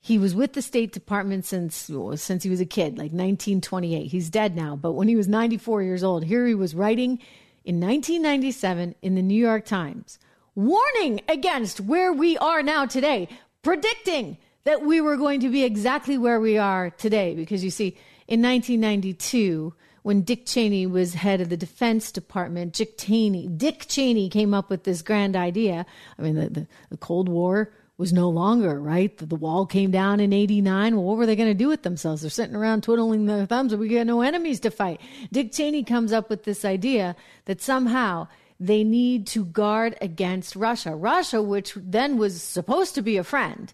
He was with the State Department since since he was a kid, like 1928. He's dead now, but when he was 94 years old, here he was writing in 1997 in the New York Times, warning against where we are now today, predicting that we were going to be exactly where we are today. Because you see, in 1992, when Dick Cheney was head of the Defense Department, Dick Cheney, Dick Cheney came up with this grand idea. I mean, the, the, the Cold War was no longer, right? The, the wall came down in 89. Well, what were they going to do with themselves? They're sitting around twiddling their thumbs we got no enemies to fight. Dick Cheney comes up with this idea that somehow they need to guard against Russia. Russia, which then was supposed to be a friend,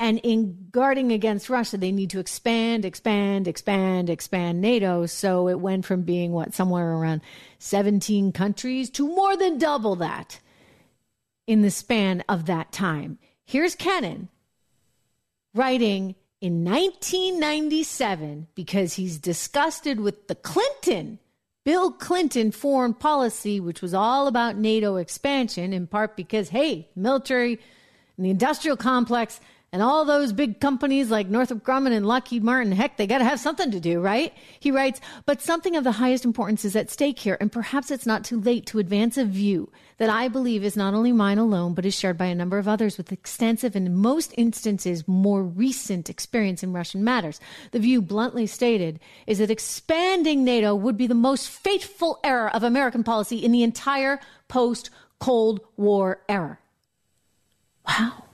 and in guarding against Russia, they need to expand, expand, expand, expand NATO. So it went from being what, somewhere around 17 countries to more than double that in the span of that time. Here's Kennan writing in 1997 because he's disgusted with the Clinton, Bill Clinton foreign policy, which was all about NATO expansion, in part because, hey, military and the industrial complex and all those big companies like Northrop Grumman and Lockheed Martin, heck, they got to have something to do, right? He writes, but something of the highest importance is at stake here, and perhaps it's not too late to advance a view that I believe is not only mine alone, but is shared by a number of others with extensive and in most instances more recent experience in Russian matters. The view, bluntly stated, is that expanding NATO would be the most fateful error of American policy in the entire post Cold War era. Wow.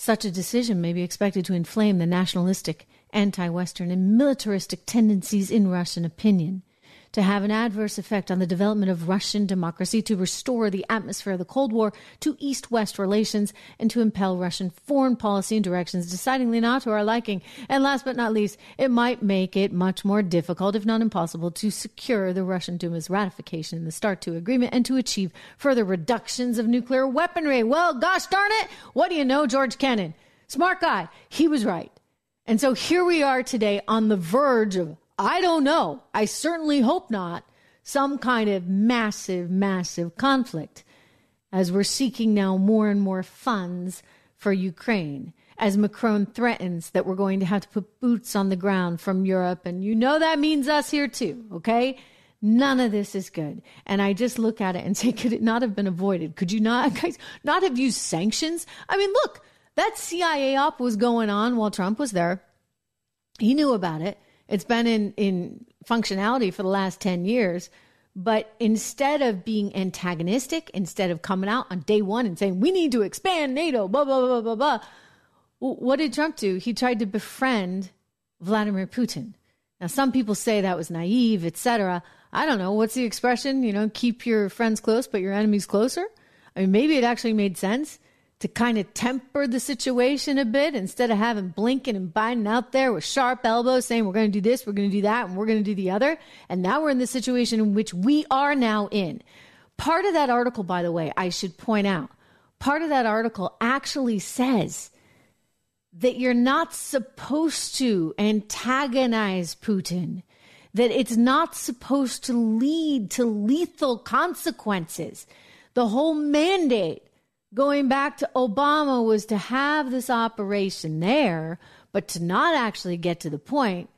Such a decision may be expected to inflame the nationalistic, anti Western, and militaristic tendencies in Russian opinion, to have an adverse effect on the development of Russian democracy, to restore the atmosphere of the Cold War to East West relations, and to impel Russian foreign policy in directions decidedly not to our liking. And last but not least, it might make it much more difficult, if not impossible, to secure the Russian Duma's ratification in the START II agreement and to achieve further reductions of nuclear weaponry. Well, gosh darn it, what do you know, George Kennan? Smart guy. He was right. And so here we are today on the verge of I don't know. I certainly hope not. Some kind of massive, massive conflict as we're seeking now more and more funds for Ukraine. As Macron threatens that we're going to have to put boots on the ground from Europe. And you know that means us here too, okay? None of this is good. And I just look at it and say, could it not have been avoided? Could you not, guys, not have used sanctions? I mean, look, that CIA op was going on while Trump was there. He knew about it. It's been in, in functionality for the last 10 years. But instead of being antagonistic, instead of coming out on day one and saying, we need to expand NATO, blah, blah, blah, blah, blah, what did Trump do? He tried to befriend Vladimir Putin. Now, some people say that was naive, etc. I don't know. What's the expression? You know, keep your friends close, but your enemies closer? I mean, maybe it actually made sense to kind of temper the situation a bit instead of having Blinken and Biden out there with sharp elbows saying we're going to do this, we're going to do that, and we're going to do the other. And now we're in the situation in which we are now in. Part of that article, by the way, I should point out, part of that article actually says that you're not supposed to antagonize Putin, that it's not supposed to lead to lethal consequences. The whole mandate going back to Obama was to have this operation there, but to not actually get to the point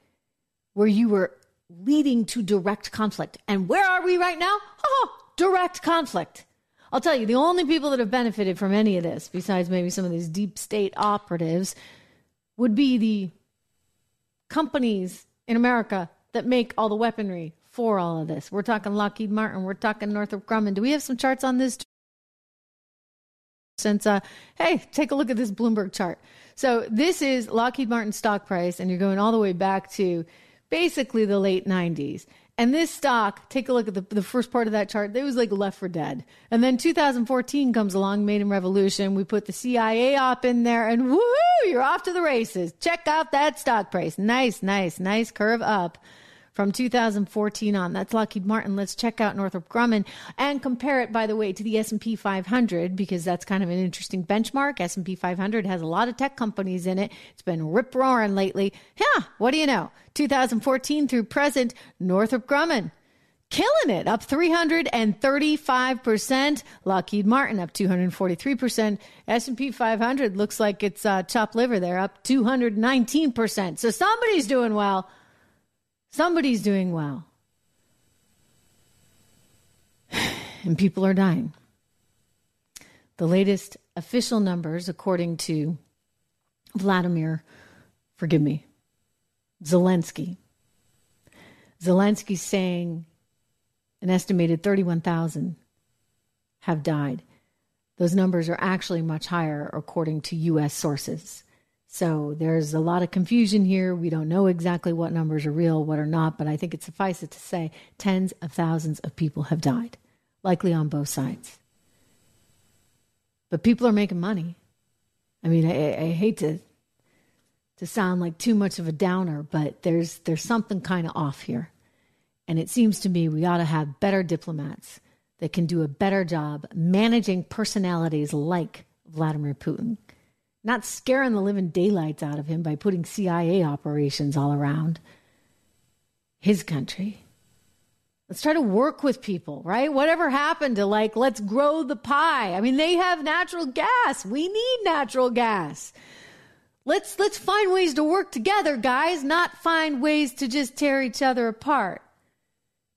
where you were leading to direct conflict. And where are we right now? Oh, direct conflict. I'll tell you, the only people that have benefited from any of this, besides maybe some of these deep state operatives, would be the companies in America that make all the weaponry for all of this. We're talking Lockheed Martin, we're talking Northrop Grumman. Do we have some charts on this? Since, uh, hey, take a look at this Bloomberg chart. So this is Lockheed Martin stock price, and you're going all the way back to basically the late 90s. And this stock, take a look at the, the first part of that chart. It was like left for dead. And then 2014 comes along, made Maidan Revolution. We put the CIA op in there, and woohoo, you're off to the races. Check out that stock price. Nice, nice, nice curve up from 2014 on. That's Lockheed Martin. Let's check out Northrop Grumman and compare it, by the way, to the S&P 500 because that's kind of an interesting benchmark. S&P 500 has a lot of tech companies in it. It's been rip roaring lately. Yeah, what do you know? 2014 through present, Northrop Grumman killing it up 335% lockheed martin up 243% s&p 500 looks like it's uh, chopped liver there up 219% so somebody's doing well Somebody's doing well. And people are dying. The latest official numbers, according to Vladimir, forgive me, Zelensky. Zelensky's saying an estimated 31,000 have died. Those numbers are actually much higher, according to U.S. sources. So there's a lot of confusion here. We don't know exactly what numbers are real, what are not, but I think it suffices to say tens of thousands of people have died, likely on both sides. But people are making money. I mean, I, I hate to to sound like too much of a downer, but there's there's something kind of off here. And it seems to me we ought to have better diplomats that can do a better job managing personalities like Vladimir Putin not scaring the living daylights out of him by putting CIA operations all around his country. Let's try to work with people, right? Whatever happened to like, let's grow the pie? I mean, they have natural gas. We need natural gas. Let's let's find ways to work together, guys, not find ways to just tear each other apart.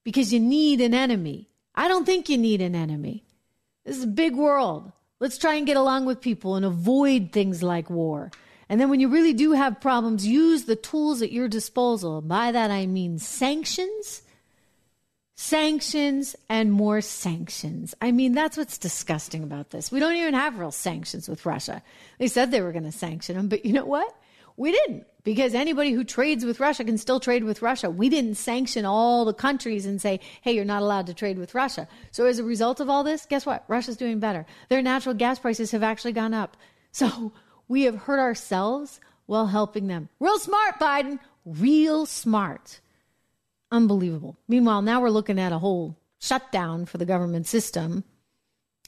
Because you need an enemy. I don't think you need an enemy. This is a big world. Let's try and get along with people and avoid things like war. And then when you really do have problems, use the tools at your disposal. By that I mean sanctions, sanctions, and more sanctions. I mean, that's what's disgusting about this. We don't even have real sanctions with Russia. They said they were going to sanction them, but you know what? We didn't because anybody who trades with Russia can still trade with Russia. We didn't sanction all the countries and say, hey, you're not allowed to trade with Russia. So as a result of all this, guess what? Russia's doing better. Their natural gas prices have actually gone up. So we have hurt ourselves while helping them. Real smart, Biden. Real smart. Unbelievable. Meanwhile, now we're looking at a whole shutdown for the government system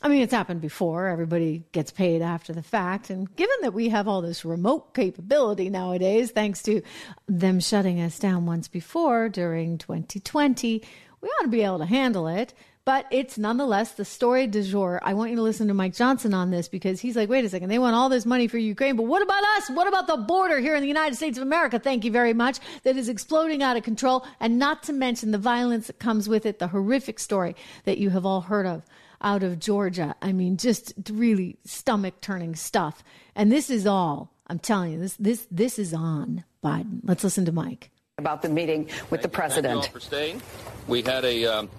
I mean, it's happened before. Everybody gets paid after the fact. And given that we have all this remote capability nowadays, thanks to them shutting us down once before during 2020, we ought to be able to handle it. But it's nonetheless the story du jour. I want you to listen to Mike Johnson on this because he's like, wait a second, they want all this money for Ukraine, but what about us? What about the border here in the United States of America? Thank you very much. That is exploding out of control. And not to mention the violence that comes with it, the horrific story that you have all heard of out of Georgia. I mean, just really stomach turning stuff. And this is all, I'm telling you, this, this, this is on Biden. Let's listen to Mike. About the meeting with thank the president. Thank you all for staying. We had a, um,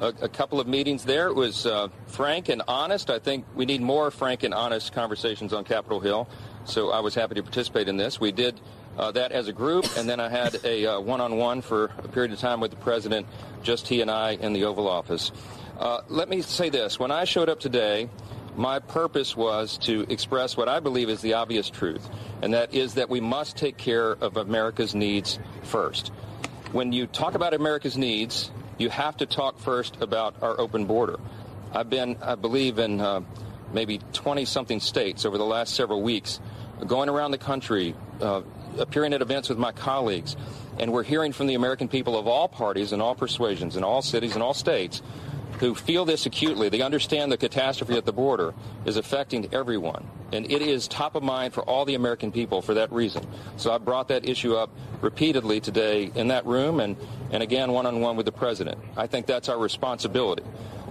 a, a, couple of meetings there. It was uh, frank and honest. I think we need more frank and honest conversations on Capitol Hill. So I was happy to participate in this. We did uh, that as a group, and then I had a uh, one-on-one for a period of time with the president, just he and I in the Oval Office. Uh, let me say this. When I showed up today, my purpose was to express what I believe is the obvious truth, and that is that we must take care of America's needs first. When you talk about America's needs, you have to talk first about our open border. I've been, I believe, in uh, maybe 20 something states over the last several weeks, going around the country, uh, appearing at events with my colleagues, and we're hearing from the American people of all parties and all persuasions in all cities and all states who feel this acutely. They understand the catastrophe at the border is affecting everyone. And it is top of mind for all the American people for that reason. So I brought that issue up repeatedly today in that room and, and again one-on-one with the president. I think that's our responsibility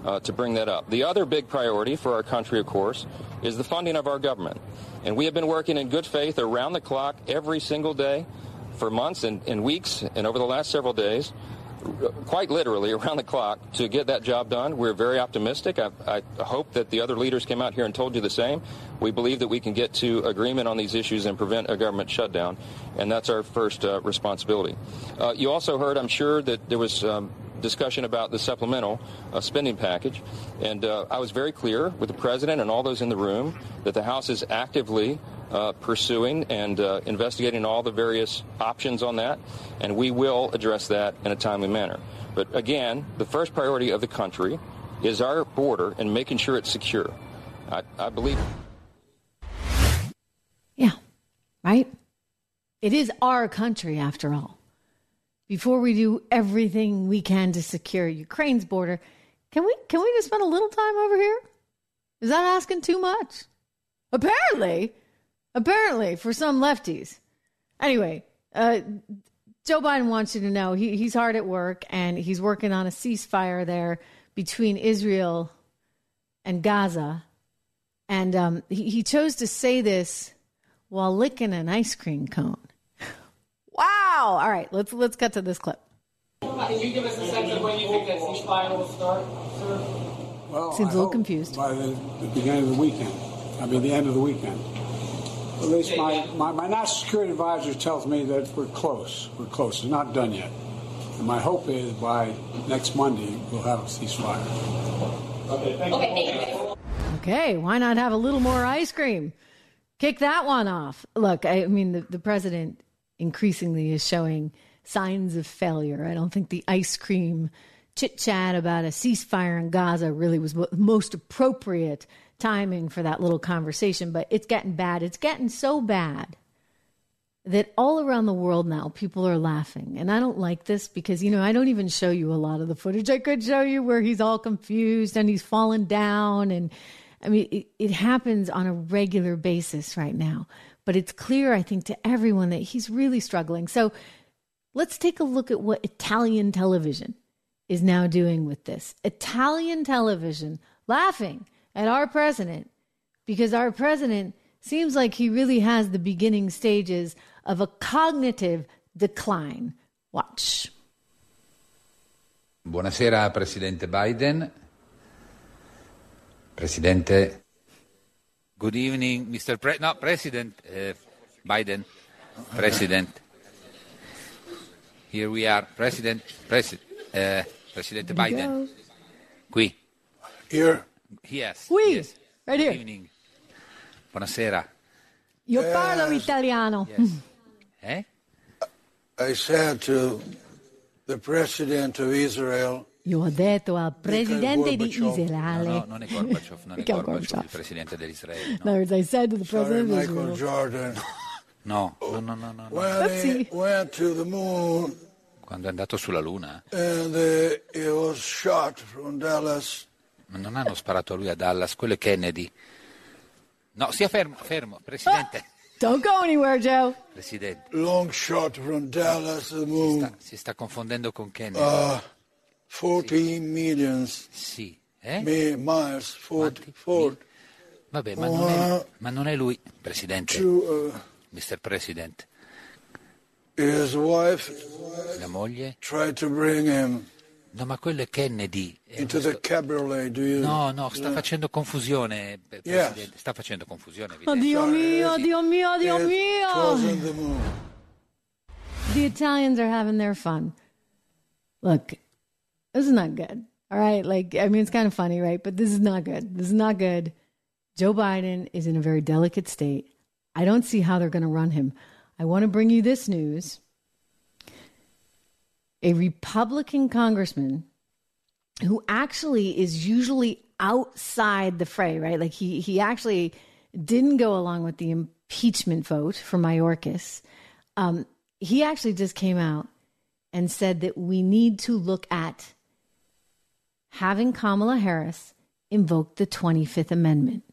uh, to bring that up. The other big priority for our country, of course, is the funding of our government. And we have been working in good faith around the clock every single day for months and, and weeks and over the last several days quite literally around the clock to get that job done. We're very optimistic. I, I, hope that the other leaders came out here and told you the same. We believe that we can get to agreement on these issues and prevent a government shutdown, and that's our first uh, responsibility. Uh, you also heard, I'm sure, that there was um, discussion about the supplemental uh, spending package. And uh, I was very clear with the president and all those in the room that the House is actively uh, pursuing and uh, investigating all the various options on that, and we will address that in a timely manner. But again, the first priority of the country is our border and making sure it's secure. I, I believe. Yeah, right? It is our country, after all before we do everything we can to secure Ukraine's border, can we can we just spend a little time over here? Is that asking too much? Apparently, apparently for some lefties. Anyway, uh, Joe Biden wants you to know he, he's hard at work and he's working on a ceasefire there between Israel and Gaza. And um, he, he chose to say this while licking an ice cream cone. Wow. All right, let's let's get to this clip. Can you give us a sense of when you think that ceasefire will start, sir? Well, Seems I a little hope confused. By the, the beginning of the weekend. I mean, the end of the weekend. At least my, my, my national security advisor tells me that we're close. We're close. It's not done yet. And my hope is by next Monday we'll have a ceasefire. Okay, thank you. Okay, why not have a little more ice cream? Kick that one off. Look, I mean, the, the president increasingly is showing signs of failure. I don't think the ice cream chit chat about a ceasefire in Gaza really was the most appropriate timing for that little conversation, but it's getting bad. It's getting so bad that all around the world now people are laughing. And I don't like this because, you know, I don't even show you a lot of the footage. I could show you where he's all confused and he's fallen down. And I mean, it, it happens on a regular basis right now. But it's clear, I think, to everyone that he's really struggling. So let's take a look at what Italian television is now doing with this. Italian television laughing at our president because our president seems like he really has the beginning stages of a cognitive decline. Watch. Buonasera Presidente Biden. Presidente. Good evening, Mr. Pre- no, President uh, Biden. President. Here we are, President. Presi- uh, Presidente Biden. Qui. Here. Yes. Qui. yes. Right here. Good here. evening. Buonasera. Io parlo italiano. Eh? I said to the president of Israel, Io ho detto al presidente di. Israele. No, non è Gorbaciov, non è Gorbaciov. il presidente dell'Israele. In other words, I said to the sorry, president of Michael Israel. Jordan, No, no, no, no, no. when Oopsie. he went to the moon Quando è andato sulla Luna, and uh, he was shot from Dallas, ma non hanno sparato a lui a Dallas, quello è Kennedy. No, sia fermo, fermo, Presidente. Don't go anywhere, Joe. Presidente, long shot from Dallas to the moon, si sta confondendo con Kennedy. uh, 14 millions Sì, eh? mi- miles, 40, 40 Vabbè, ma non, è, ma non è lui, Presidente, to uh, Mr. President. his wife. La moglie? Tried to bring him No, ma quello è Kennedy. Into the cabriolet. Do you? No, no, sta Yeah. facendo confusione, eh, Yes. Presidente. Sta facendo confusione, Oh, evidente. Dio mio, Dio mio, Dio mio. The Italians are having their fun. Look, this is not good. All right. Like, I mean, it's kind of funny, right? But this is not good. This is not good. Joe Biden is in a very delicate state. I don't see how they're going to run him. I want to bring you this news. A Republican congressman who actually is usually outside the fray, right? Like he he actually didn't go along with the impeachment vote for Mayorkas. Um, he actually just came out and said that we need to look at having Kamala Harris invoke the 25th Amendment.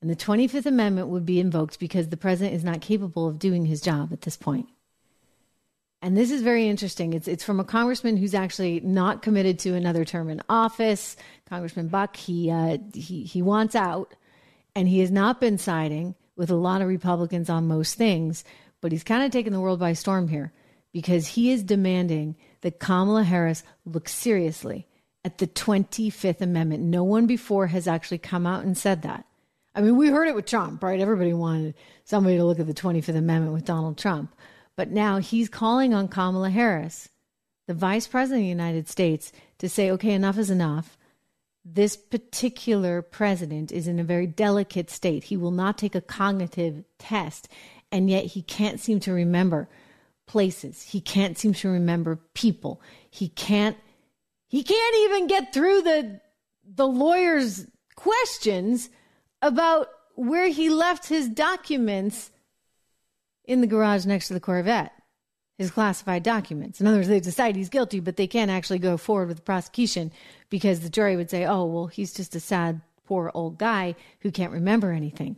And the 25th Amendment would be invoked because the president is not capable of doing his job at this point. And this is very interesting. It's it's from a congressman who's actually not committed to another term in office. Congressman Buck, he uh, he he wants out, and he has not been siding with a lot of Republicans on most things. But he's kind of taken the world by storm here because he is demanding that Kamala Harris look seriously at the 25th Amendment. No one before has actually come out and said that. I mean, we heard it with Trump, right? Everybody wanted somebody to look at the 25th Amendment with Donald Trump. But now he's calling on Kamala Harris, the vice president of the United States, to say, okay, enough is enough. This particular president is in a very delicate state. He will not take a cognitive test, and yet he can't seem to remember places. He can't seem to remember people. He can't he can't even get through the the lawyer's questions about where he left his documents in the garage next to the Corvette, his classified documents. In other words, they decide he's guilty, but they can't actually go forward with the prosecution because the jury would say, oh, well, he's just a sad, poor old guy who can't remember anything.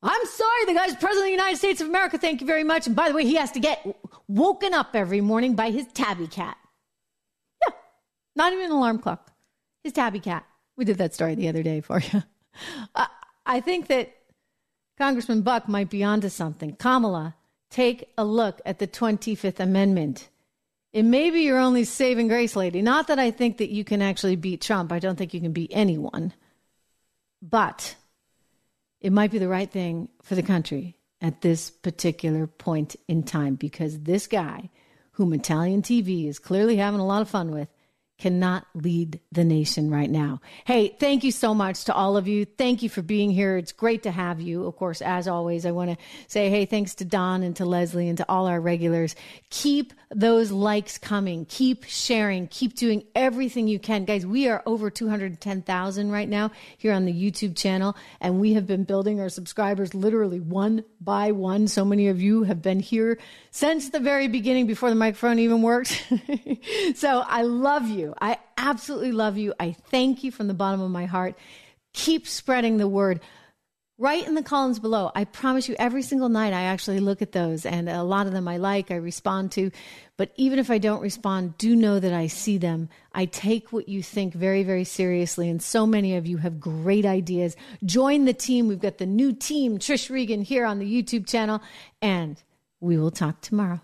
I'm sorry, the guy's president of the United States of America. Thank you very much. And by the way, he has to get woken up every morning by his tabby cat. Not even an alarm clock. His tabby cat. We did that story the other day for you. I think that Congressman Buck might be onto something. Kamala, take a look at the 25th Amendment. It may be your only saving grace, lady. Not that I think that you can actually beat Trump. I don't think you can beat anyone. But it might be the right thing for the country at this particular point in time because this guy, whom Italian TV is clearly having a lot of fun with, cannot lead the nation right now. Hey, thank you so much to all of you. Thank you for being here. It's great to have you. Of course, as always, I want to say, hey, thanks to Don and to Leslie and to all our regulars. Keep those likes coming. Keep sharing. Keep doing everything you can. Guys, we are over 210,000 right now here on the YouTube channel, and we have been building our subscribers literally one by one. So many of you have been here since the very beginning before the microphone even worked. so I love you. I absolutely love you. I thank you from the bottom of my heart. Keep spreading the word. Write in the columns below. I promise you, every single night I actually look at those, and a lot of them I like, I respond to. But even if I don't respond, do know that I see them. I take what you think very, very seriously, and so many of you have great ideas. Join the team. We've got the new team, Trish Regan, here on the YouTube channel, and we will talk tomorrow.